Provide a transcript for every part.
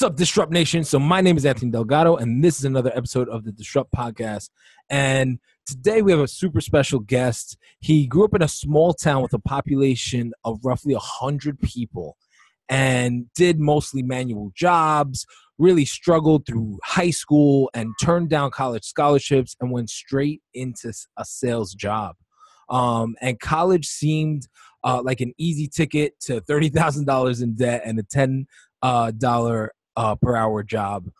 What's up, Disrupt Nation? So, my name is Anthony Delgado, and this is another episode of the Disrupt Podcast. And today we have a super special guest. He grew up in a small town with a population of roughly 100 people and did mostly manual jobs, really struggled through high school and turned down college scholarships and went straight into a sales job. Um, and college seemed uh, like an easy ticket to $30,000 in debt and a 10 uh, dollar uh, per hour job,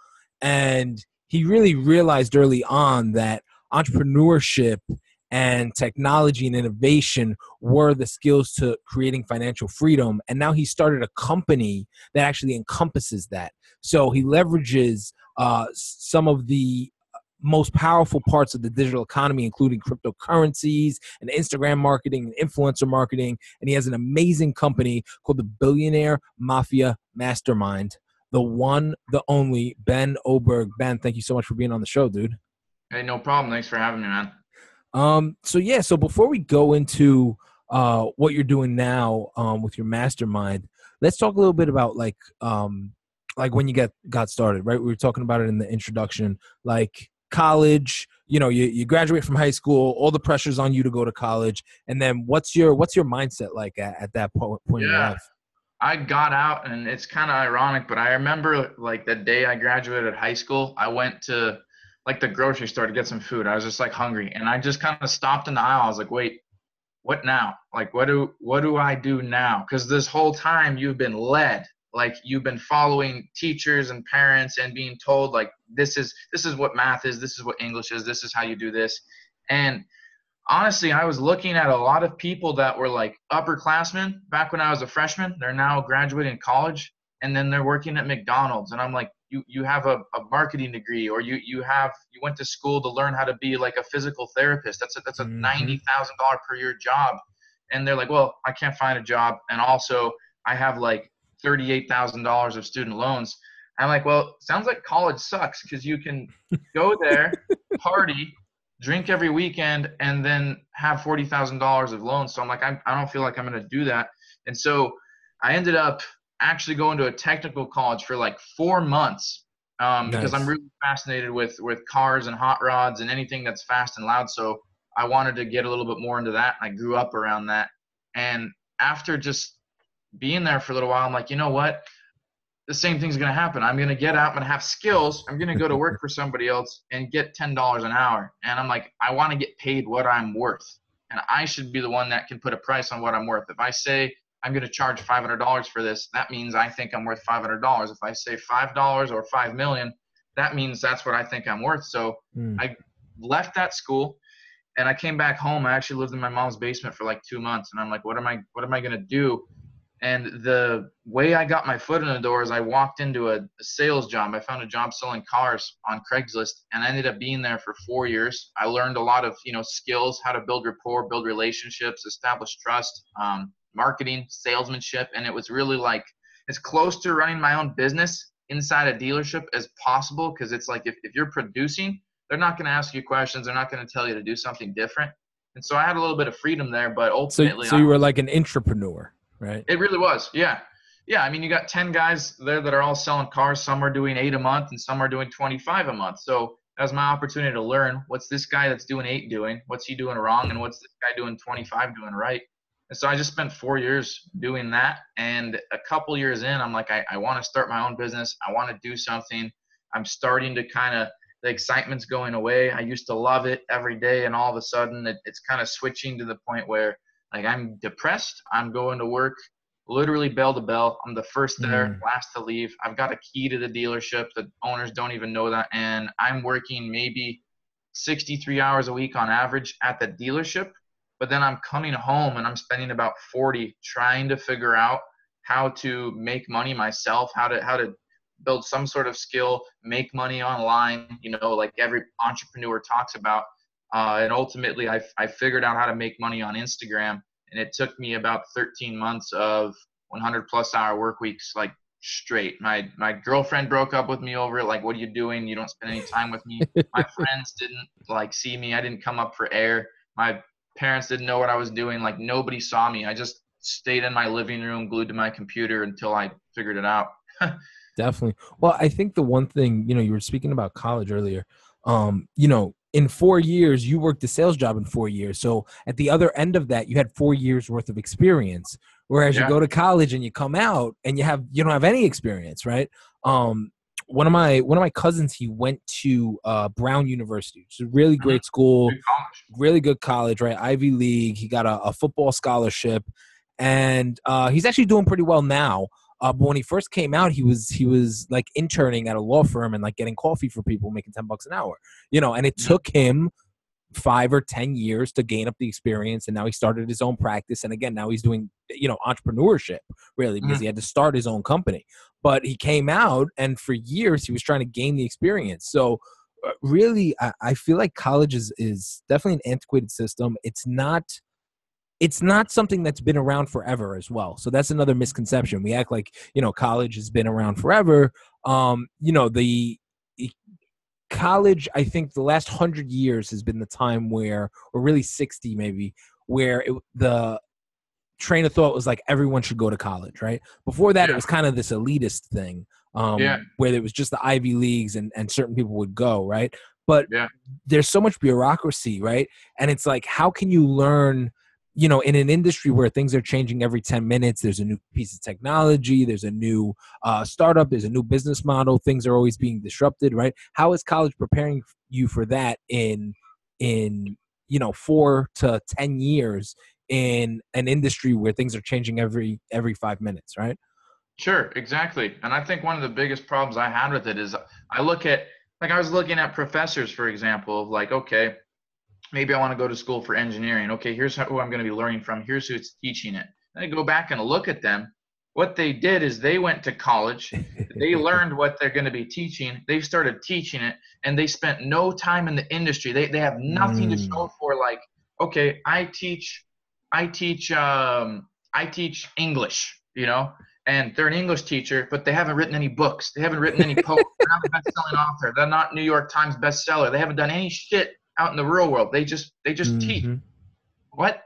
and he really realized early on that entrepreneurship and technology and innovation were the skills to creating financial freedom. And now he started a company that actually encompasses that. So he leverages uh, some of the most powerful parts of the digital economy, including cryptocurrencies and Instagram marketing and influencer marketing. And he has an amazing company called the Billionaire Mafia Mastermind. The one, the only Ben Oberg. Ben, thank you so much for being on the show, dude. Hey, no problem. Thanks for having me, man. Um, so yeah, so before we go into uh what you're doing now um with your mastermind, let's talk a little bit about like um like when you get got started, right? We were talking about it in the introduction. Like college you know you, you graduate from high school all the pressure's on you to go to college and then what's your what's your mindset like at, at that point, point yeah. in your life i got out and it's kind of ironic but i remember like the day i graduated high school i went to like the grocery store to get some food. I was just like hungry and i just kind of stopped in the aisle. I was like wait what now? Like what do what do i do now? Because this whole time you've been led. Like you've been following teachers and parents and being told like this is this is what math is this is what english is this is how you do this. And honestly i was looking at a lot of people that were like upperclassmen back when i was a freshman they're now graduating college and then they're working at mcdonald's and i'm like you you have a, a marketing degree or you you have you went to school to learn how to be like a physical therapist that's a that's a mm-hmm. $90000 per year job and they're like well i can't find a job and also i have like $38,000 of student loans. I'm like, well, sounds like college sucks because you can go there, party, drink every weekend, and then have $40,000 of loans. So I'm like, I, I don't feel like I'm going to do that. And so I ended up actually going to a technical college for like four months um, nice. because I'm really fascinated with, with cars and hot rods and anything that's fast and loud. So I wanted to get a little bit more into that. I grew up around that. And after just being there for a little while, I'm like, you know what? The same thing's going to happen. I'm going to get out. I'm going to have skills. I'm going to go to work for somebody else and get $10 an hour. And I'm like, I want to get paid what I'm worth. And I should be the one that can put a price on what I'm worth. If I say I'm going to charge $500 for this, that means I think I'm worth $500. If I say $5 or 5 million, that means that's what I think I'm worth. So mm. I left that school and I came back home. I actually lived in my mom's basement for like two months. And I'm like, what am I, what am I going to do? And the way I got my foot in the door is I walked into a, sales job. I found a job selling cars on Craigslist and I ended up being there for four years. I learned a lot of, you know, skills, how to build rapport, build relationships, establish trust, um, marketing, salesmanship. And it was really like as close to running my own business inside a dealership as possible. Cause it's like if, if you're producing, they're not going to ask you questions. They're not going to tell you to do something different. And so I had a little bit of freedom there, but ultimately, so, so you were like an entrepreneur right? It really was. Yeah. Yeah. I mean, you got 10 guys there that are all selling cars. Some are doing eight a month and some are doing 25 a month. So that was my opportunity to learn what's this guy that's doing eight doing? What's he doing wrong? And what's this guy doing 25 doing right? And so I just spent four years doing that. And a couple years in, I'm like, I, I want to start my own business. I want to do something. I'm starting to kind of, the excitement's going away. I used to love it every day. And all of a sudden, it, it's kind of switching to the point where like I'm depressed. I'm going to work literally bell to bell. I'm the first there, mm. last to leave. I've got a key to the dealership. The owners don't even know that. And I'm working maybe 63 hours a week on average at the dealership. But then I'm coming home and I'm spending about 40 trying to figure out how to make money myself, how to how to build some sort of skill, make money online, you know, like every entrepreneur talks about. Uh, and ultimately, I, I figured out how to make money on Instagram. And it took me about 13 months of 100 plus hour work weeks, like straight. My my girlfriend broke up with me over it. Like, what are you doing? You don't spend any time with me. My friends didn't like see me. I didn't come up for air. My parents didn't know what I was doing. Like nobody saw me. I just stayed in my living room, glued to my computer until I figured it out. Definitely. Well, I think the one thing, you know, you were speaking about college earlier. Um, you know, in four years, you worked a sales job in four years. So at the other end of that, you had four years worth of experience. Whereas yeah. you go to college and you come out and you have you don't have any experience, right? Um, one of my one of my cousins, he went to uh, Brown University, which is a really mm-hmm. great school, really good college, right? Ivy League. He got a, a football scholarship, and uh, he's actually doing pretty well now. Uh, but when he first came out, he was he was like interning at a law firm and like getting coffee for people, making ten bucks an hour. You know, and it took him five or ten years to gain up the experience, and now he started his own practice. And again, now he's doing you know entrepreneurship really because mm-hmm. he had to start his own company. But he came out, and for years he was trying to gain the experience. So uh, really, I, I feel like college is is definitely an antiquated system. It's not it's not something that's been around forever as well. So that's another misconception. We act like, you know, college has been around forever. Um, you know, the college, I think the last hundred years has been the time where, or really 60 maybe, where it, the train of thought was like everyone should go to college, right? Before that, yeah. it was kind of this elitist thing um, yeah. where it was just the Ivy Leagues and, and certain people would go, right? But yeah. there's so much bureaucracy, right? And it's like, how can you learn – you know in an industry where things are changing every 10 minutes there's a new piece of technology there's a new uh, startup there's a new business model things are always being disrupted right? How is college preparing you for that in in you know four to 10 years in an industry where things are changing every every five minutes right? Sure exactly and i think one of the biggest problems i had with it is i look at like i was looking at professors for example of like okay maybe I want to go to school for engineering. Okay, here's who I'm going to be learning from. Here's who's teaching it. Then I go back and look at them. What they did is they went to college, they learned what they're going to be teaching, they started teaching it, and they spent no time in the industry. They, they have nothing mm. to show mm. for like, okay, I teach, I teach, um, I teach English, you know, and they're an English teacher, but they haven't written any books. They haven't written any posts. they're not a best-selling author. They're not New York Times bestseller. They haven't done any shit out in the real world. They just they just mm-hmm. teach. What?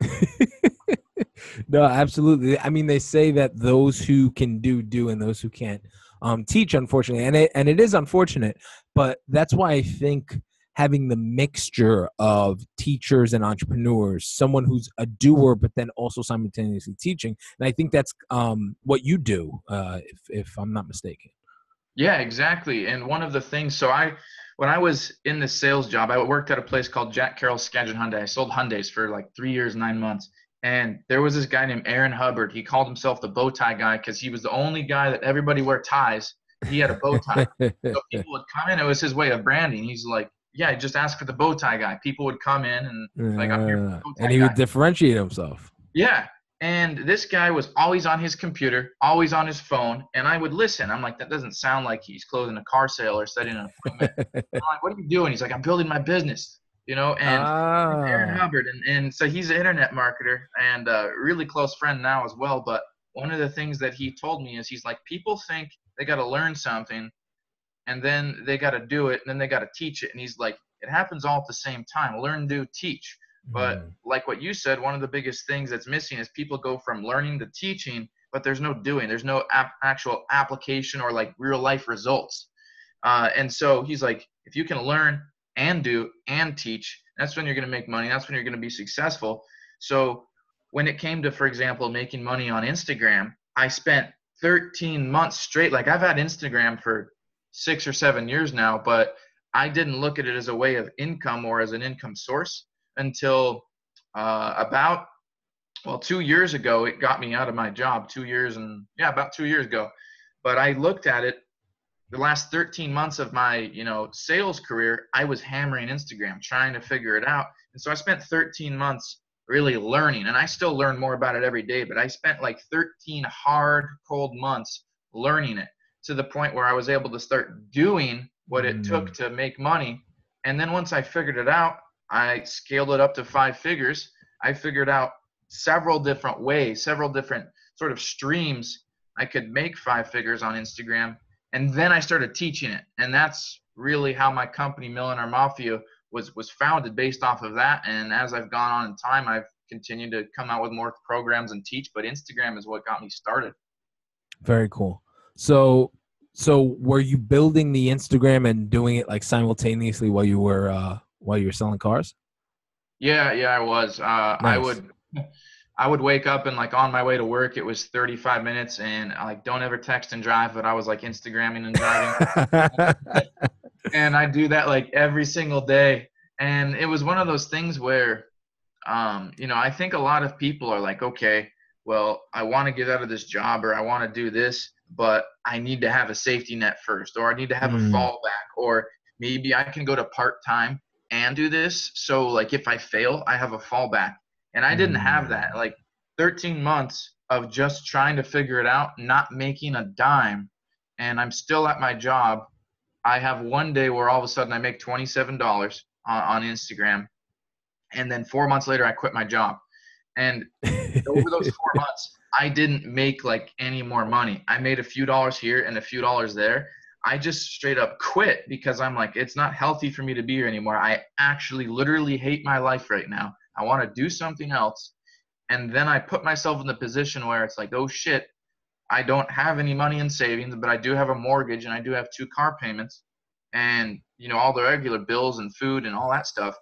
no, absolutely. I mean, they say that those who can do do, and those who can't um, teach. Unfortunately, and it and it is unfortunate, but that's why I think having the mixture of teachers and entrepreneurs, someone who's a doer but then also simultaneously teaching, and I think that's um, what you do, uh, if if I'm not mistaken. Yeah, exactly. And one of the things, so I when I was in the sales job, I worked at a place called Jack Carroll Skadron Hyundai. I sold Hyundais for like three years, nine months. And there was this guy named Aaron Hubbard. He called himself the bow tie guy because he was the only guy that everybody wore ties. He had a bow tie. so people would come in. It was his way of branding. He's like, yeah, just ask for the bow tie guy. People would come in and like, I'm here. Uh, and he guy. would differentiate himself. Yeah, and this guy was always on his computer, always on his phone, and I would listen. I'm like, that doesn't sound like he's closing a car sale or setting an appointment. I'm like, what are you doing? He's like, I'm building my business, you know. And ah. Aaron Hubbard, and, and so he's an internet marketer and a really close friend now as well. But one of the things that he told me is he's like, people think they got to learn something, and then they got to do it, and then they got to teach it. And he's like, it happens all at the same time. Learn, do, teach. But mm. like what you said, one of the biggest things that's missing is people go from learning to teaching, but there's no doing. There's no ap- actual application or like real life results. Uh, and so he's like, if you can learn and do and teach, that's when you're going to make money. That's when you're going to be successful. So when it came to, for example, making money on Instagram, I spent 13 months straight. Like I've had Instagram for six or seven years now, but I didn't look at it as a way of income or as an income source until uh, about well two years ago it got me out of my job two years and yeah about two years ago. But i looked at it the last 13 months of my you know sales career i was hammering instagram trying to figure it out. And so i spent 13 months really learning and i still learn more about it every day but i spent like 13 hard cold months learning it to the point where i was able to start doing what it mm. took to make money. And then once i figured it out I scaled it up to five figures. I figured out several different ways, several different sort of streams I could make five figures on Instagram. And then I started teaching it. And that's really how my company, Millionaire Mafia, was was founded based off of that. And as I've gone on in time, I've continued to come out with more programs and teach. But Instagram is what got me started. Very cool. So so were you building the Instagram and doing it like simultaneously while you were uh while you were selling cars? Yeah, yeah, I was. Uh, nice. I would, I would wake up and like on my way to work, it was 35 minutes, and I like don't ever text and drive, but I was like Instagramming and driving, and I do that like every single day, and it was one of those things where, um, you know, I think a lot of people are like, okay, well, I want to get out of this job or I want to do this, but I need to have a safety net first, or I need to have mm. a fallback, or maybe I can go to part time and do this. So like if I fail, I have a fallback. And I didn't have that. Mm. Like 13 months of just trying to figure it out, not making a dime, and I'm still at my job. I have one day where all of a sudden I make $27 on, on Instagram, and then four months later I quit my job. And over those four months, I didn't make like any more money. I made a few dollars here and a few dollars there, I just straight up quit because I'm like, it's not healthy for me to be here anymore. I actually literally hate my life right now. I want to do something else. And then I put myself in the position where it's like, oh shit, I don't have any money in savings, but I do have a mortgage and I do have two car payments and, you know, all the regular bills and food and all that stuff.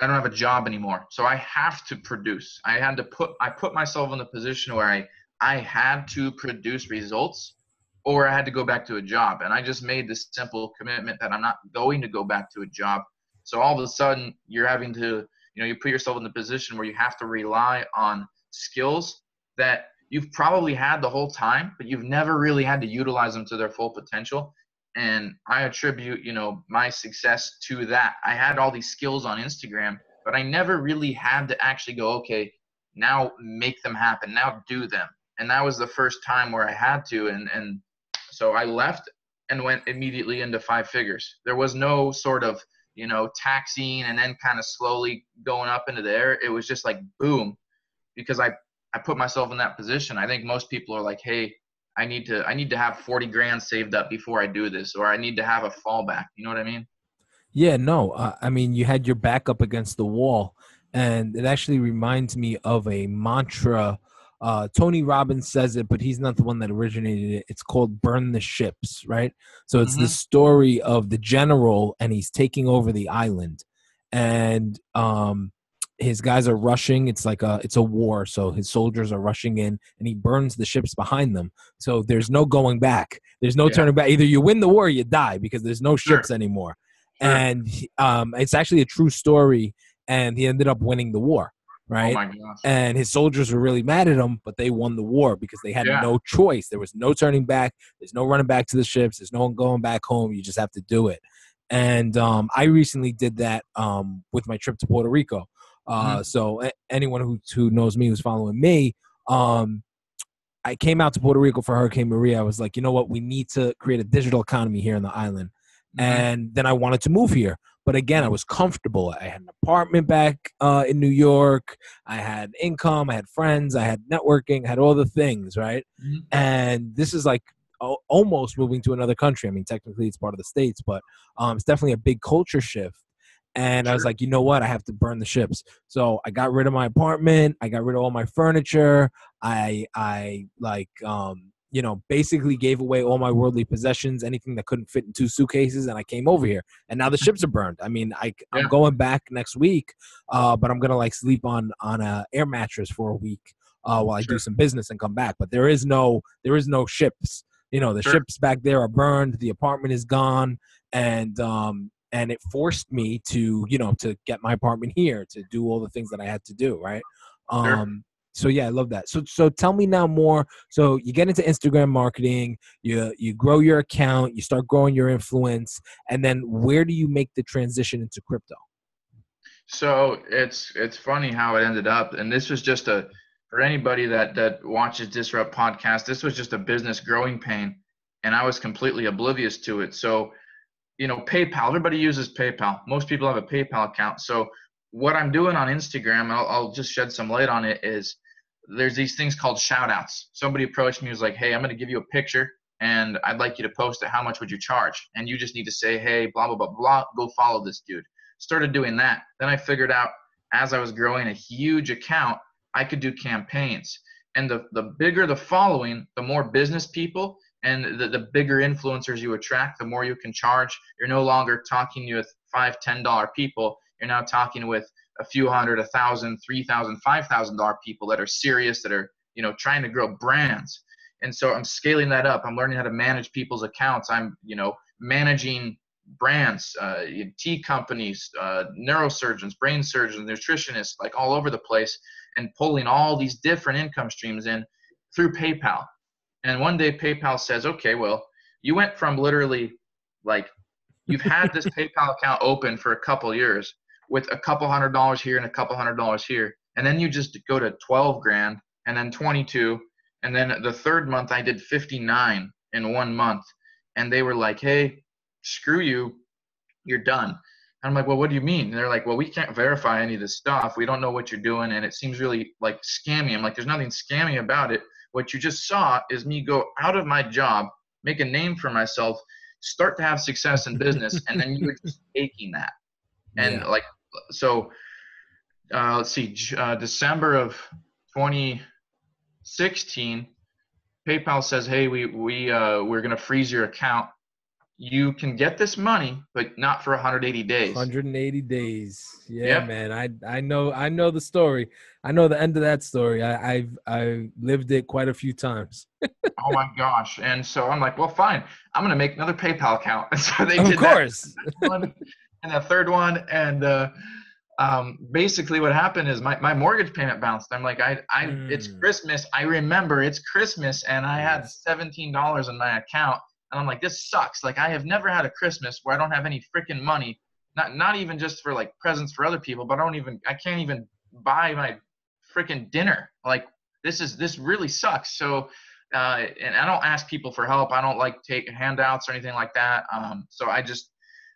I don't have a job anymore. So I have to produce. I had to put, I put myself in the position where I, I had to produce results or I had to go back to a job. And I just made this simple commitment that I'm not going to go back to a job. So all of a sudden, you're having to, you know, you put yourself in the position where you have to rely on skills that you've probably had the whole time, but you've never really had to utilize them to their full potential. And I attribute, you know, my success to that. I had all these skills on Instagram, but I never really had to actually go, okay, now make them happen, now do them. And that was the first time where I had to. And, and so I left and went immediately into five figures. There was no sort of, you know, taxing and then kind of slowly going up into there. It was just like boom, because I I put myself in that position. I think most people are like, hey, I need to I need to have 40 grand saved up before I do this, or I need to have a fallback. You know what I mean? Yeah, no. Uh, I mean, you had your back up against the wall, and it actually reminds me of a mantra uh, Tony Robbins says it, but he's not the one that originated it. It's called "Burn the Ships," right? So it's mm-hmm. the story of the general, and he's taking over the island, and um, his guys are rushing. It's like a it's a war, so his soldiers are rushing in, and he burns the ships behind them. So there's no going back. There's no yeah. turning back. Either you win the war, or you die because there's no ships sure. anymore. Sure. And um, it's actually a true story, and he ended up winning the war right? Oh and his soldiers were really mad at him, but they won the war because they had yeah. no choice. There was no turning back. There's no running back to the ships. There's no one going back home. You just have to do it. And um, I recently did that um, with my trip to Puerto Rico. Uh, mm-hmm. So a- anyone who who knows me, who's following me, um, I came out to Puerto Rico for Hurricane Maria. I was like, you know what? We need to create a digital economy here in the island. Mm-hmm. And then I wanted to move here. But again, I was comfortable. I had an apartment back uh, in New York. I had income. I had friends. I had networking. I had all the things, right? Mm-hmm. And this is like almost moving to another country. I mean, technically it's part of the states, but um, it's definitely a big culture shift. And sure. I was like, you know what? I have to burn the ships. So I got rid of my apartment. I got rid of all my furniture. I I like um, you know, basically gave away all my worldly possessions, anything that couldn't fit in two suitcases, and I came over here. And now the ships are burned. I mean, I, I'm going back next week, uh, but I'm gonna like sleep on on a air mattress for a week uh, while I sure. do some business and come back. But there is no there is no ships. You know, the sure. ships back there are burned. The apartment is gone, and um, and it forced me to you know to get my apartment here to do all the things that I had to do. Right. Sure. So yeah, I love that. So so tell me now more. So you get into Instagram marketing, you you grow your account, you start growing your influence, and then where do you make the transition into crypto? So it's it's funny how it ended up, and this was just a for anybody that that watches Disrupt podcast. This was just a business growing pain, and I was completely oblivious to it. So, you know, PayPal. Everybody uses PayPal. Most people have a PayPal account. So what I'm doing on Instagram, I'll, I'll just shed some light on it, is there's these things called shout outs. Somebody approached me, was like, hey, I'm going to give you a picture and I'd like you to post it. How much would you charge? And you just need to say, hey, blah, blah, blah, blah, go follow this dude. Started doing that. Then I figured out as I was growing a huge account, I could do campaigns. And the, the bigger the following, the more business people And the, the bigger influencers you attract, the more you can charge. You're no longer talking with five, ten dollar people. You're now talking with a few hundred, a thousand, three thousand, five thousand dollar people that are serious, that are you know trying to grow brands. And so I'm scaling that up. I'm learning how to manage people's accounts. I'm you know managing brands, uh, tea companies, uh, neurosurgeons, brain surgeons, nutritionists, like all over the place, and pulling all these different income streams in through PayPal. And one day PayPal says, okay, well, you went from literally like you've had this PayPal account open for a couple years with a couple hundred dollars here and a couple hundred dollars here. And then you just go to 12 grand and then 22. And then the third month I did 59 in one month. And they were like, hey, screw you, you're done. And I'm like, well, what do you mean? And they're like, well, we can't verify any of this stuff. We don't know what you're doing. And it seems really like scammy. I'm like, there's nothing scammy about it. What you just saw is me go out of my job, make a name for myself, start to have success in business, and then you were just taking that. And yeah. like, so uh, let's see, uh, December of 2016, PayPal says, hey, we, we, uh, we're going to freeze your account you can get this money, but not for 180 days. 180 days. Yeah, yep. man. I I know I know the story. I know the end of that story. I I've I lived it quite a few times. oh my gosh! And so I'm like, well, fine. I'm gonna make another PayPal account. And so they of did course. That and the third one, and uh, um, basically what happened is my, my mortgage payment bounced. I'm like, I, I, mm. it's Christmas. I remember it's Christmas, and I had seventeen dollars in my account and I'm like, this sucks. Like I have never had a Christmas where I don't have any freaking money. Not not even just for like presents for other people, but I don't even I can't even buy my freaking dinner. Like this is this really sucks. So uh, and I don't ask people for help. I don't like take handouts or anything like that. Um, so I just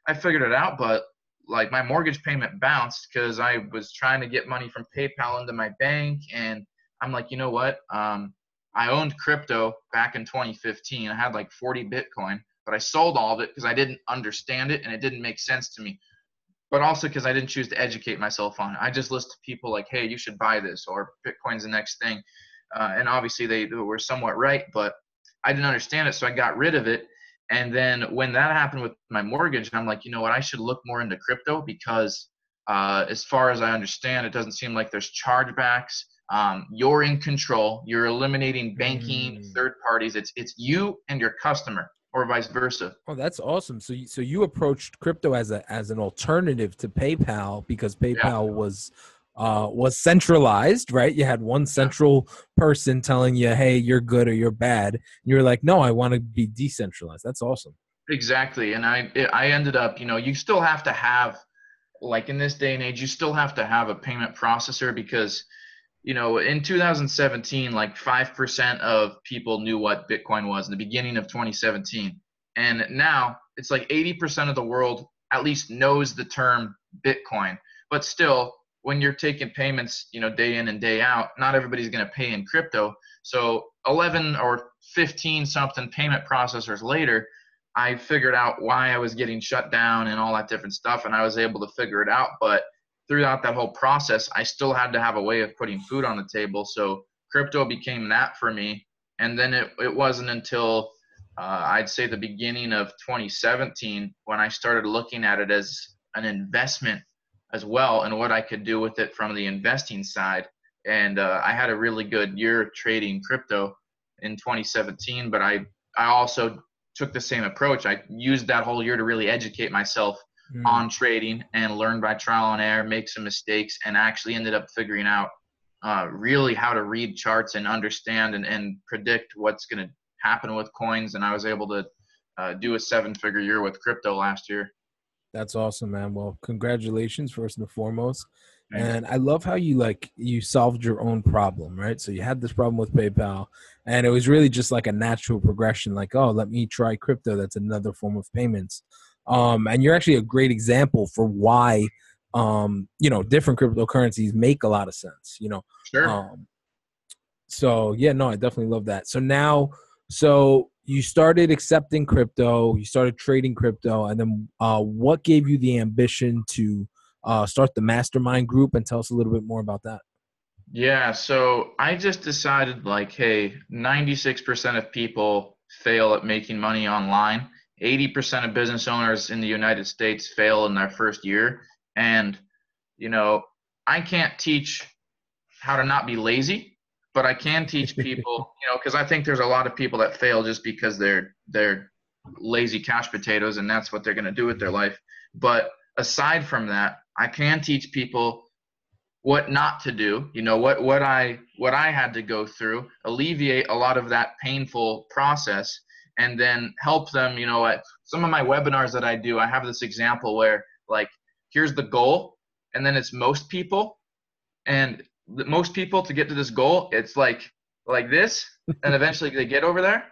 I figured it out, but like my mortgage payment bounced because I was trying to get money from PayPal into my bank, and I'm like, you know what? Um, I owned crypto back in 2015. I had like 40 Bitcoin, but I sold all of it because I didn't understand it and it didn't make sense to me. But also because I didn't choose to educate myself on it. I just listened to people like, hey, you should buy this or Bitcoin's the next thing. Uh, and obviously they were somewhat right, but I didn't understand it. So I got rid of it. And then when that happened with my mortgage, I'm like, you know what? I should look more into crypto because uh, as far as I understand, it doesn't seem like there's chargebacks um, you're in control. You're eliminating banking, mm. third parties. It's it's you and your customer, or vice versa. Oh, that's awesome. So you, so you approached crypto as a as an alternative to PayPal because PayPal yeah. was uh, was centralized, right? You had one central person telling you, "Hey, you're good or you're bad." And you were like, "No, I want to be decentralized." That's awesome. Exactly, and I I ended up, you know, you still have to have, like in this day and age, you still have to have a payment processor because you know, in 2017, like 5% of people knew what Bitcoin was in the beginning of 2017. And now it's like 80% of the world at least knows the term Bitcoin. But still, when you're taking payments, you know, day in and day out, not everybody's going to pay in crypto. So 11 or 15 something payment processors later, I figured out why I was getting shut down and all that different stuff. And I was able to figure it out. But throughout that whole process, I still had to have a way of putting food on the table. So crypto became that for me. And then it, it wasn't until uh, I'd say the beginning of 2017 when I started looking at it as an investment as well and what I could do with it from the investing side. And uh, I had a really good year trading crypto in 2017, but I, I also took the same approach. I used that whole year to really educate myself mm. on trading and learn by trial and error, make some mistakes, and actually ended up figuring out uh, really how to read charts and understand and, and predict what's going to happen with coins. And I was able to uh, do a seven figure year with crypto last year. That's awesome, man. Well, congratulations first and foremost. And I love how you like you solved your own problem, right? So you had this problem with PayPal, and it was really just like a natural progression. Like, oh, let me try crypto. That's another form of payments. Um, and you're actually a great example for why, um, you know, different cryptocurrencies make a lot of sense, you know. Sure. Um, so yeah, no, I definitely love that. So now, so you started accepting crypto, you started trading crypto, and then uh, what gave you the ambition to uh, start the mastermind group? And tell us a little bit more about that. Yeah, so I just decided like, hey, 96% of people fail at making money online. 80% of business owners in the United States fail in their first year. And, you know, I can't teach how to not be lazy, but I can teach people, you know, because I think there's a lot of people that fail just because they're they're lazy cash potatoes and that's what they're going to do with their life. But aside from that, I can teach people what not to do you know what what i what i had to go through alleviate a lot of that painful process and then help them you know at some of my webinars that i do i have this example where like here's the goal and then it's most people and most people to get to this goal it's like like this and eventually they get over there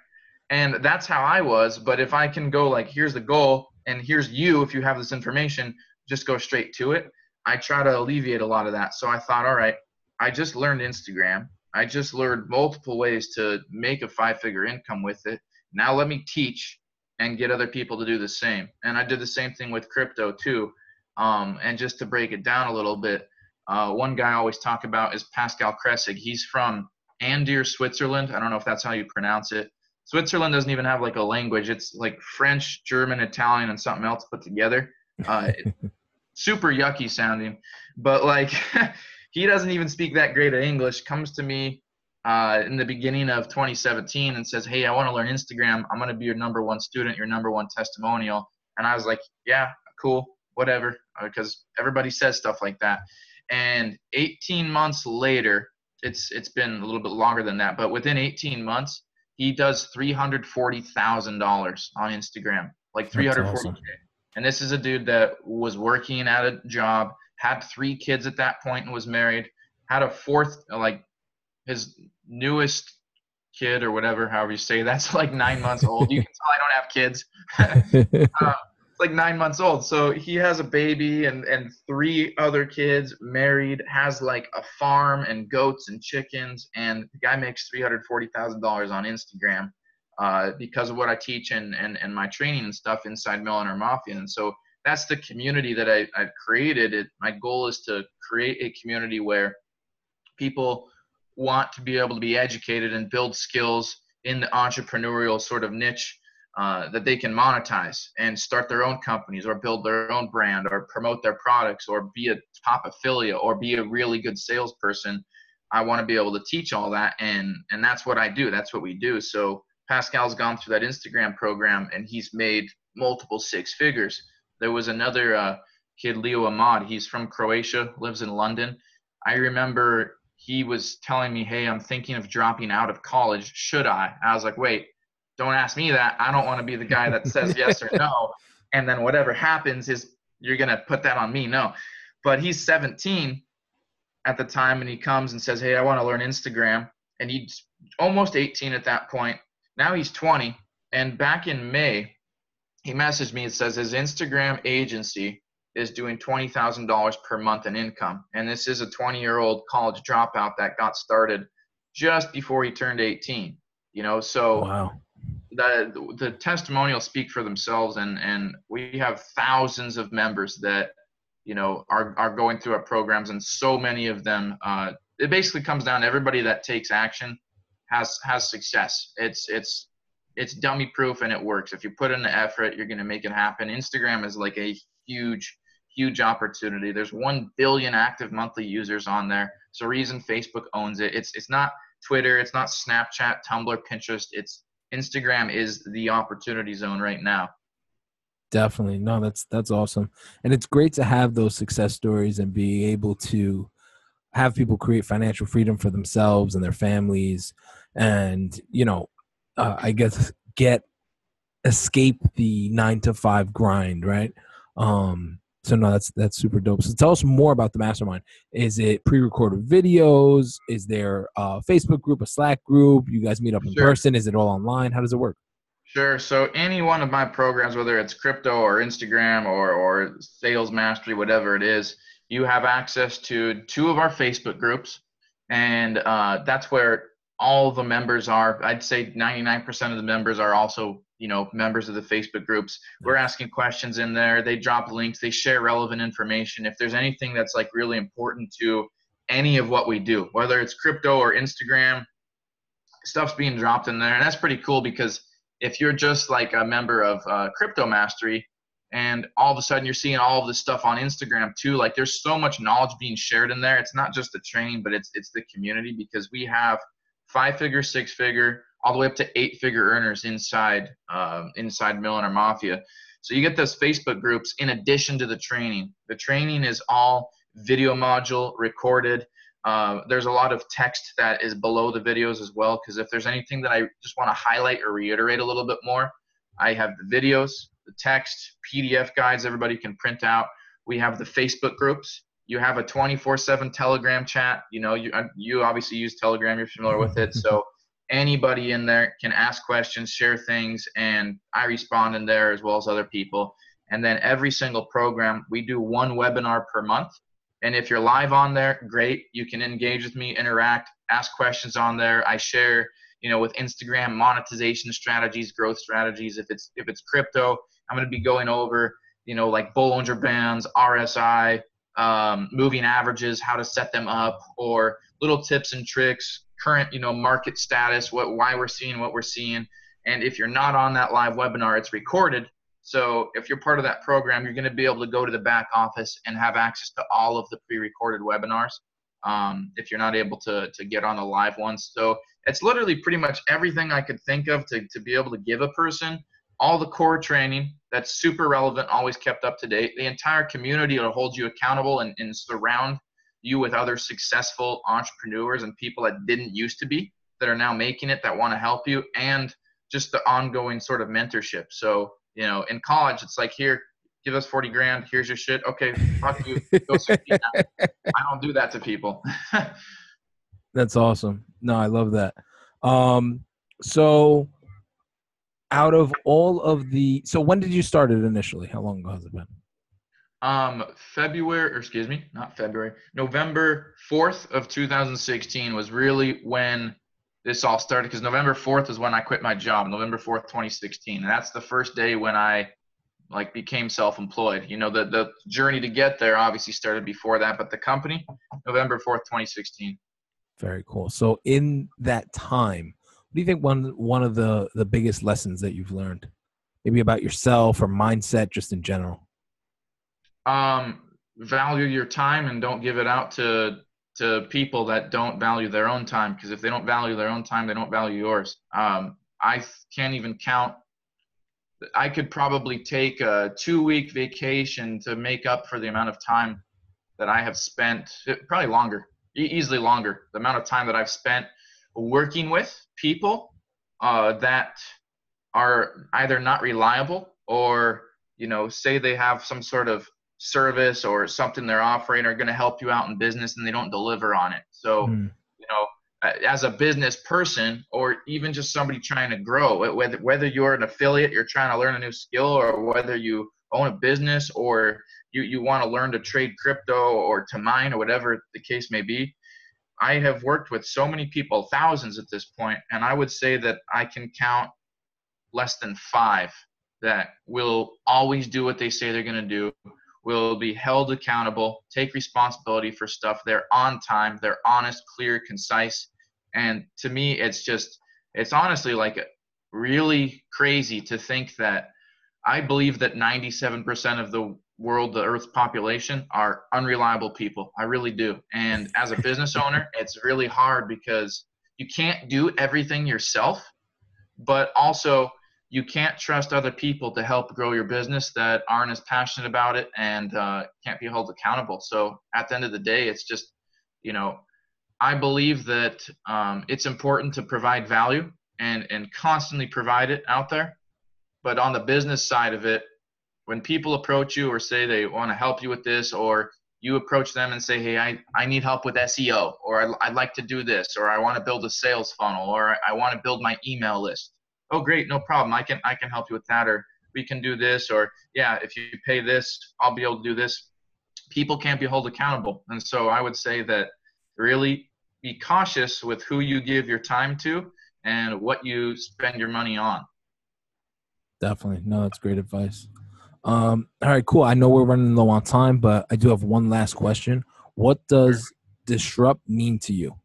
and that's how i was but if i can go like here's the goal and here's you if you have this information just go straight to it I try to alleviate a lot of that. So I thought, all right, I just learned Instagram. I just learned multiple ways to make a five figure income with it. Now let me teach and get other people to do the same. And I did the same thing with crypto too. Um, and just to break it down a little bit, uh, one guy I always talk about is Pascal Kresge. He's from Andir, Switzerland. I don't know if that's how you pronounce it. Switzerland doesn't even have like a language. It's like French, German, Italian, and something else put together. Uh, super yucky sounding, but like he doesn't even speak that great of English. Comes to me uh, in the beginning of 2017 and says, "Hey, I want to learn Instagram. I'm going to be your number one student, your number one testimonial." And I was like, "Yeah, cool, whatever," because uh, everybody says stuff like that. And 18 months later, it's it's been a little bit longer than that, but within 18 months, he does $340,000 on Instagram, like 340k. Awesome. And this is a dude that was working at a job, had three kids at that point, and was married. Had a fourth, like his newest kid or whatever, however you say that's like nine months old. You can tell I don't have kids. uh, like nine months old. So he has a baby and and three other kids, married, has like a farm and goats and chickens, and the guy makes three hundred forty thousand dollars on Instagram uh, because of what I teach and, and, and my training and stuff inside Millionaire Mafia. And so that's the community that I, I've created. It, my goal is to create a community where people want to be able to be educated and build skills in the entrepreneurial sort of niche uh, that they can monetize and start their own companies or build their own brand or promote their products or be a top affiliate or be a really good salesperson. I want to be able to teach all that and and that's what I do. That's what we do. So Pascal's gone through that Instagram program and he's made multiple six figures. There was another uh, kid, Leo Ahmad. He's from Croatia, lives in London. I remember he was telling me, "Hey, I'm thinking of dropping out of college. Should I?" I was like, "Wait, don't ask me that. I don't want to be the guy that says yes or no, and then whatever happens is you're gonna put that on me." No, but he's 17 at the time, and he comes and says, "Hey, I want to learn Instagram," and he's almost 18 at that point now he's 20. And back in May, he messaged me and says his Instagram agency is doing $20,000 per month in income. And this is a 20 year old college dropout that got started just before he turned 18. You know, so wow. The, the testimonials speak for themselves. And, and we have thousands of members that, you know, are, are going through our programs. And so many of them, uh, it basically comes down to everybody that takes action has has success. It's it's it's dummy proof and it works. If you put in the effort, you're gonna make it happen. Instagram is like a huge huge opportunity. There's one billion active monthly users on there. So reason Facebook owns it. It's it's not Twitter, it's not Snapchat, Tumblr, Pinterest. It's Instagram is the opportunity zone right now. Definitely. No, that's that's awesome. And it's great to have those success stories and be able to have people create financial freedom for themselves and their families and you know uh, i guess get escape the nine to five grind right um so no that's that's super dope. So tell us more about the mastermind. Is it pre-recorded videos? Is there a facebook group a slack group? You guys meet up in sure. person? Is it all online? How does it work? Sure. So any one of my programs, whether it's crypto or Instagram or, or sales mastery, whatever it is, you have access to two of our Facebook groups, and uh, that's where all the members are. I'd say 99% of the members are also, you know, members of the Facebook groups. We're asking questions in there. They drop links. They share relevant information. If there's anything that's like really important to any of what we do, whether it's crypto or Instagram, stuff's being dropped in there, and that's pretty cool because if you're just like a member of uh, Crypto Mastery, and all of a sudden you're seeing all of this stuff on Instagram too, like there's so much knowledge being shared in there. It's not just the training, but it's it's the community because we have five figure, six figure, all the way up to eight figure earners inside um, inside Millionaire Mafia. So you get those Facebook groups in addition to the training. The training is all video module recorded. Uh, there's a lot of text that is below the videos as well because if there's anything that I just want to highlight or reiterate a little bit more, I have the videos, the text, PDF guides everybody can print out. We have the Facebook groups. You have a 24/7 Telegram chat. You know, you uh, you obviously use Telegram. You're familiar with it, so anybody in there can ask questions, share things, and I respond in there as well as other people. And then every single program, we do one webinar per month. And if you're live on there, great. You can engage with me, interact, ask questions on there. I share, you know, with Instagram monetization strategies, growth strategies. If it's if it's crypto, I'm going to be going over, you know, like Bollinger Bands, RSI, um, moving averages, how to set them up, or little tips and tricks, current you know market status what why we're seeing what we're seeing. And if you're not on that live webinar it's recorded. So if you're part of that program you're going to be able to go to the back office and have access to all of the pre-recorded webinars um, if you're not able to, to get on the live ones. So it's literally pretty much everything i could think of to, to be able to give a person. All the core training that's super relevant always kept up to date. The entire community will hold you accountable and, and surround you with other successful entrepreneurs and people that didn't used to be that are now making it that want to help you and just the ongoing sort of mentorship. So you know in college it's like here give us 40 grand here's your shit. Okay fuck you. Go i don't do that to people. That's awesome. No i love that. Um so out of all of the so when did you start it initially? How long ago has it been um, February, or excuse me, not February, November 4th of 2016 was really when this all started because November 4th is when I quit my job, November 4th, 2016. And that's the first day when I like became self-employed. You know, the, the journey to get there obviously started before that, but the company, November 4th, 2016. Very cool. So in that time, what do you think one one of the the biggest lessons that you've learned? Maybe about yourself or mindset just in general? Um, value your time and don't give it out to to people that don't value their own time because if they don't value their own time they don't value yours. Um, i can't even count. I could probably take a two week vacation to make up for the amount of time that i have spent probably longer easily longer the amount of time that i've spent working with people uh, that are either not reliable or you know say they have some sort of service or something they're offering are going to help you out in business and they don't deliver on it. So, mm. you know, as a business person or even just somebody trying to grow, whether whether you're an affiliate, you're trying to learn a new skill, or whether you own a business or you, you want to learn to trade crypto or to mine or whatever the case may be. I have worked with so many people, thousands at this point, and I would say that I can count less than five that will always do what they say they're going to do, will be held accountable, take responsibility for stuff. They're on time, they're honest, clear, concise. And to me, it's just, it's honestly like really crazy to think that I believe that 97% of the world, the Earth's population, are unreliable people. I really do. And as a business owner, it's really hard because you can't do everything yourself, but also you can't trust other people to help grow your business that aren't as passionate about it and uh, can't be held accountable. So at the end of the day, it's just, you know, I believe that um, it's important to provide value and and constantly provide it out there. But on the business side of it, when people approach you or say they want to help you with this, or you approach them and say, hey, I, I need help with SEO, or I'd, I'd like to do this, or I want to build a sales funnel, or I want to build my email list oh great no problem. I can i can help you with that or we can do this or yeah if you pay this i'll be able to do this. People can't be held accountable and so i would say that really be cautious with who you give your time to and what you spend your money on. Definitely. No that's great advice. Um, all right cool. I know we're running low on time but i do have one last question. What does disrupt mean to you?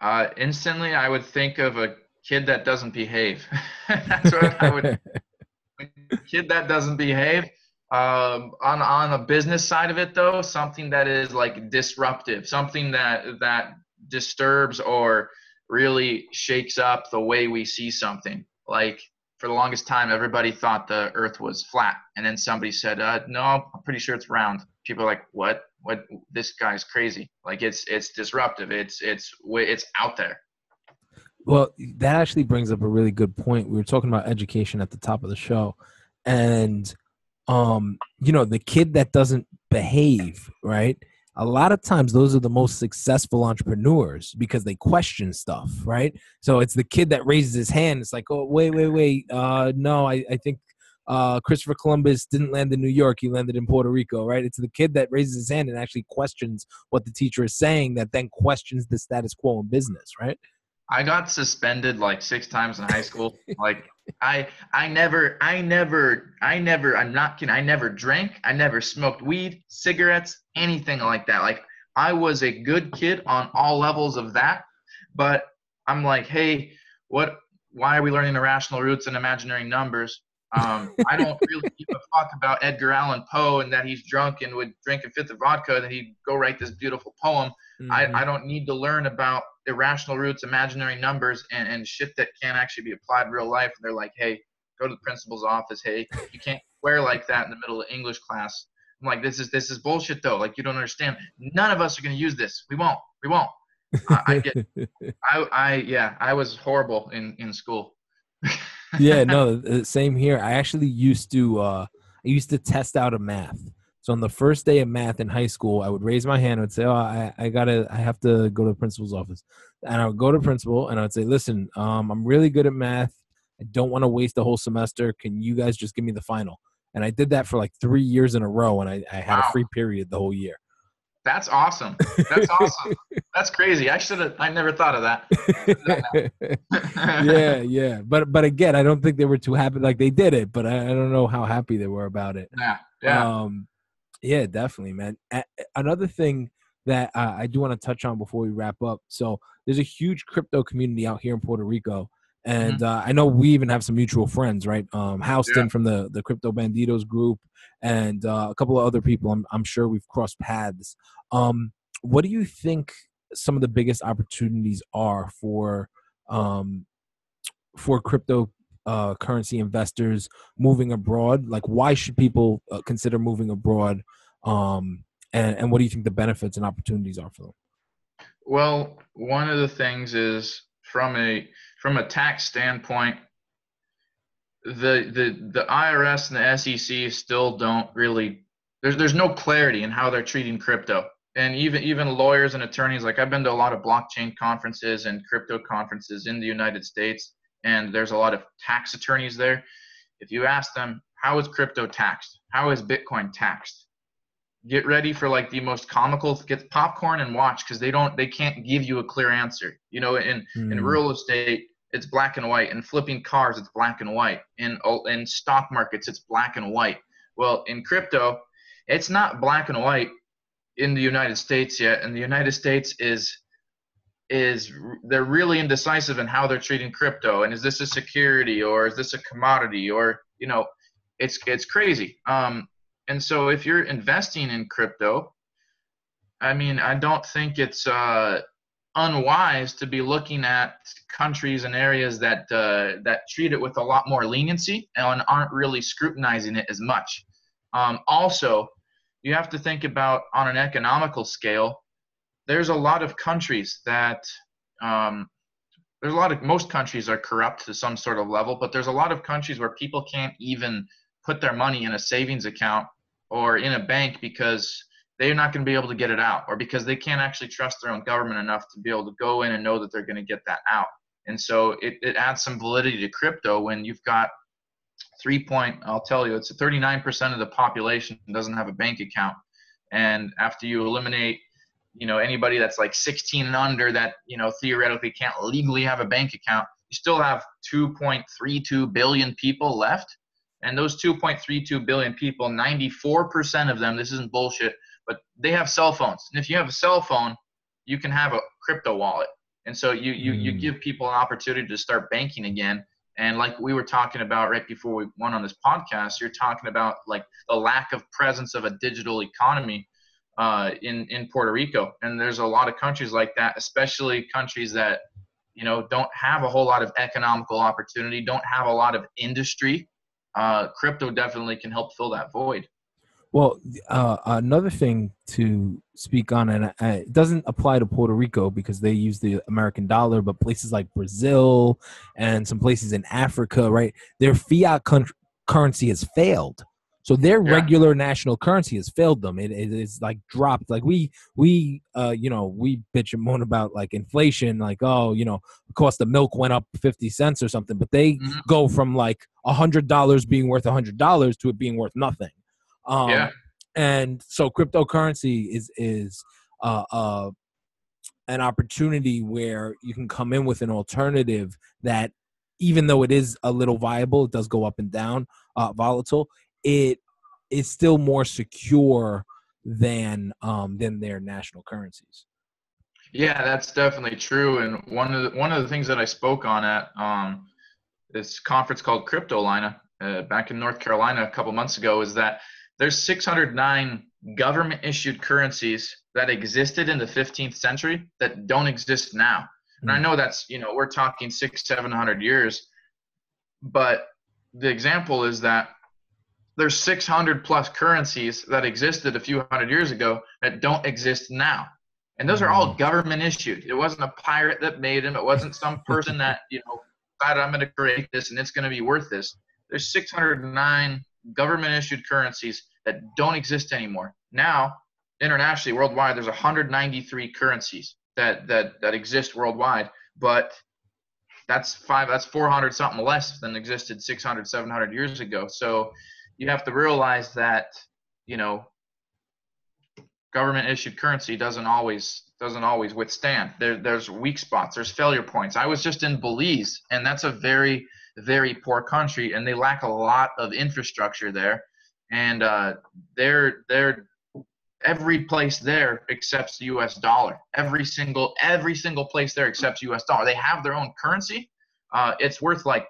Uh, instantly i would think of a kid that doesn't behave. That's what I would. kid that doesn't behave. Um, on on a business side of it, though, something that is like disruptive, something that that disturbs or really shakes up the way we see something. Like for the longest time, everybody thought the Earth was flat, and then somebody said, uh, "No, I'm pretty sure it's round." People are like, "What? What? This guy's crazy!" Like it's it's disruptive. It's it's it's out there. Well, that actually brings up a really good point. We were talking about education at the top of the show, and um, you know, the kid that doesn't behave, right? A lot of times those are the most successful entrepreneurs because they question stuff, right? So it's the kid that raises his hand. It's like, oh, wait, wait, wait. Uh, no, I, I think uh, Christopher Columbus didn't land in New York. He landed in Puerto Rico, right? It's the kid that raises his hand and actually questions what the teacher is saying that then questions the status quo in business, right? I got suspended like six times in high school. like I I never I never I never I'm not kidding. I never drank. I never smoked weed, cigarettes, anything like that. Like I was a good kid on all levels of that. But I'm like, hey, what why are we learning irrational roots and imaginary numbers? Um, I don't really give a fuck about Edgar Allan Poe and that he's drunk and would drink a fifth of vodka and he'd go write this beautiful poem. Mm-hmm. I, I don't need to learn about irrational roots, imaginary numbers, and, and shit that can't actually be applied in real life. And they're like, hey, go to the principal's office. Hey, you can't swear like that in the middle of English class. I'm like, this is this is bullshit though. Like you don't understand. None of us are gonna use this. We won't. We won't. I, I get. I I yeah. I was horrible in in school. yeah. No. Same here. I actually used to. uh I used to test out of math. So on the first day of math in high school, I would raise my hand and say, "Oh, I, I gotta, I have to go to the principal's office," and I would go to principal and I would say, "Listen, um, I'm really good at math. I don't want to waste a whole semester. Can you guys just give me the final?" And I did that for like three years in a row, and I, I had wow. a free period the whole year. That's awesome. That's awesome. That's crazy. I should have. I never thought of that. yeah, yeah. But but again, I don't think they were too happy. Like they did it, but I, I don't know how happy they were about it. Yeah, yeah. Um, yeah, definitely, man. Another thing that uh, I do want to touch on before we wrap up. So there's a huge crypto community out here in Puerto Rico, and mm-hmm. uh, I know we even have some mutual friends, right? Um, Houston yeah. from the the Crypto Banditos group, and uh, a couple of other people. I'm I'm sure we've crossed paths. Um, what do you think some of the biggest opportunities are for um, for crypto uh, currency investors moving abroad? Like, why should people uh, consider moving abroad? Um, and, and what do you think the benefits and opportunities are for them? Well, one of the things is from a from a tax standpoint, the the the IRS and the SEC still don't really there's there's no clarity in how they're treating crypto. And even even lawyers and attorneys, like I've been to a lot of blockchain conferences and crypto conferences in the United States, and there's a lot of tax attorneys there. If you ask them, how is crypto taxed? How is Bitcoin taxed? Get ready for like the most comical. Get popcorn and watch because they don't. They can't give you a clear answer. You know, in mm. in hmm. real estate, it's black and white. In flipping cars, it's black and white. In in stock markets, it's black and white. Well, in crypto, it's not black and white in the United States yet. And the United States is is they're really indecisive in how they're treating crypto and is this a security or is this a commodity or you know it's it's crazy um and so if you're investing in crypto i mean i don't think it's uh unwise to be looking at countries and areas that uh, that treat it with a lot more leniency and aren't really scrutinizing it as much. Um, also you have to think about on an economical scale there's a lot of countries that um, there's a lot of most countries are corrupt to some sort of level, but there's a lot of countries where people can't even put their money in a savings account or in a bank because they're not going to be able to get it out or because they can't actually trust their own government enough to be able to go in and know that they're going to get that out. And so it, it adds some validity to crypto when you've got three point, I'll tell you, it's 39% of the population doesn't have a bank account. And after you eliminate you know anybody that's like 16 and under that you know theoretically can't legally have a bank account you still have 2.32 billion people left and those 2.32 billion people 94% of them this isn't bullshit but they have cell phones and if you have a cell phone you can have a crypto wallet And so you you you Mm. give people an opportunity to start banking again. And like we were talking about right before we went on this podcast, you're talking about like the lack of presence of a digital economy uh, in in Puerto Rico. And there's a lot of countries like that, especially countries that you know don't have a whole lot of economical opportunity, don't have a lot of industry. Uh, crypto definitely can help fill that void. Well, uh, another thing to speak on, and uh, it doesn't apply to Puerto Rico because they use the American dollar, but places like Brazil and some places in Africa, right? Their fiat con- currency has failed. So their Yeah. regular national currency has failed them. It, it is like dropped. Like we we uh you know we bitch and moan about like inflation, like oh you know the cost of milk went up fifty cents or something, but they Mhm. go from like a hundred dollars being worth a hundred dollars to it being worth nothing. Um, Yeah. and so cryptocurrency is is uh, uh, an opportunity where you can come in with an alternative that even though it is a little viable it does go up and down uh, volatile it is still more secure than um, than their national currencies Yeah, that's definitely true. And one of the, one of the things that I spoke on at um, this conference called Cryptolina uh, back in North Carolina a couple months ago is that there's 609 government issued currencies that existed in the 15th century that don't exist now. And I Mm. know that's you know we're talking six seven hundred years, but the example is that there's 600 plus currencies that existed a few hundred years ago that don't exist now. And those are all Mm. government issued. It wasn't a pirate that made them. It wasn't some person that, you know, decided I'm going to create this and it's going to be worth this. There's 609 government issued currencies that don't exist anymore. Now, internationally, worldwide, there's 193 currencies that, that, that exist worldwide, but that's five, that's 400 something less than existed 600, 700 years ago. So you have to realize that, you know, government issued currency doesn't always doesn't always withstand. There, there's weak spots. There's failure points. I was just in Belize, and that's a very very poor country, and they lack a lot of infrastructure there, and uh, they're they're every place there accepts the U.S. dollar. Every single every single place there accepts U.S. dollar. They have their own currency. Uh, it's worth like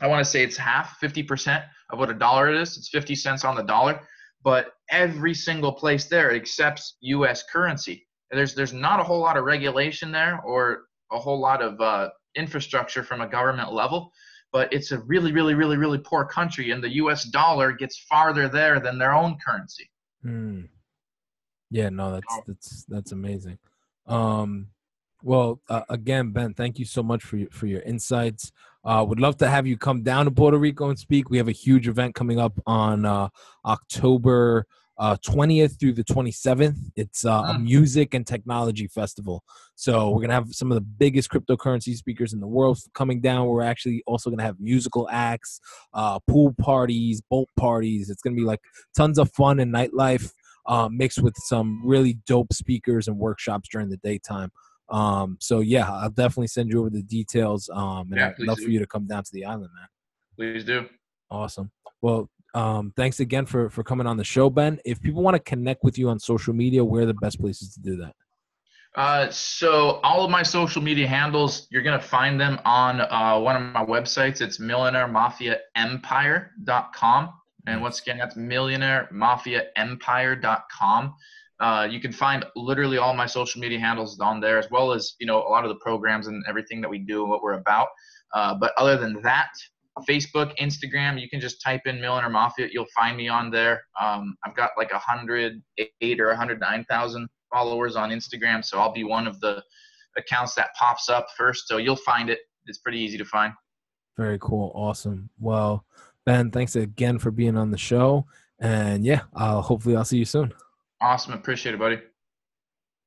I want to say it's half, fifty percent of what a dollar is. It's fifty cents on the dollar but every single place there accepts U.S. currency. There's there's not a whole lot of regulation there or a whole lot of uh, infrastructure from a government level, but it's a really really really really poor country, and the U.S. dollar gets farther there than their own currency. Hmm. Yeah, no, that's Oh. that's that's amazing. Um, well, uh, again, Ben, thank you so much for your, for your insights. Uh, would love to have you come down to Puerto Rico and speak. We have a huge event coming up on uh, October uh, 20th through the 27th. It's uh, a Mm. music and technology festival. So we're gonna have some of the biggest cryptocurrency speakers in the world coming down. We're actually also gonna have musical acts, uh, pool parties, boat parties. It's gonna be like tons of fun and nightlife uh, mixed with some really dope speakers and workshops during the daytime. Um, so yeah, I'll definitely send you over the details. Um, and Yeah, I'd love do. for you to come down to the island, man. Please do. Awesome. Well, um, thanks again for for coming on the show, Ben. If people want to connect with you on social media, where are the best places to do that? Uh, so all of my social media handles, you're gonna find them on uh, one of my websites. It's millionairemafiaempire.com, and once again, that's millionairemafiaempire.com. Uh, you can find literally all my social media handles on there, as well as you know a lot of the programs and everything that we do and what we're about. Uh, but other than that, Facebook, Instagram, you can just type in Millionaire Mafia. You'll find me on there. Um, I've got like 108 or 109,000 followers on Instagram, so I'll be one of the accounts that pops up first. So you'll find it. It's pretty easy to find. Very cool. Awesome. Well, Ben, thanks again for being on the show. And yeah, uh, hopefully I'll see you soon. Awesome. Appreciate it, buddy.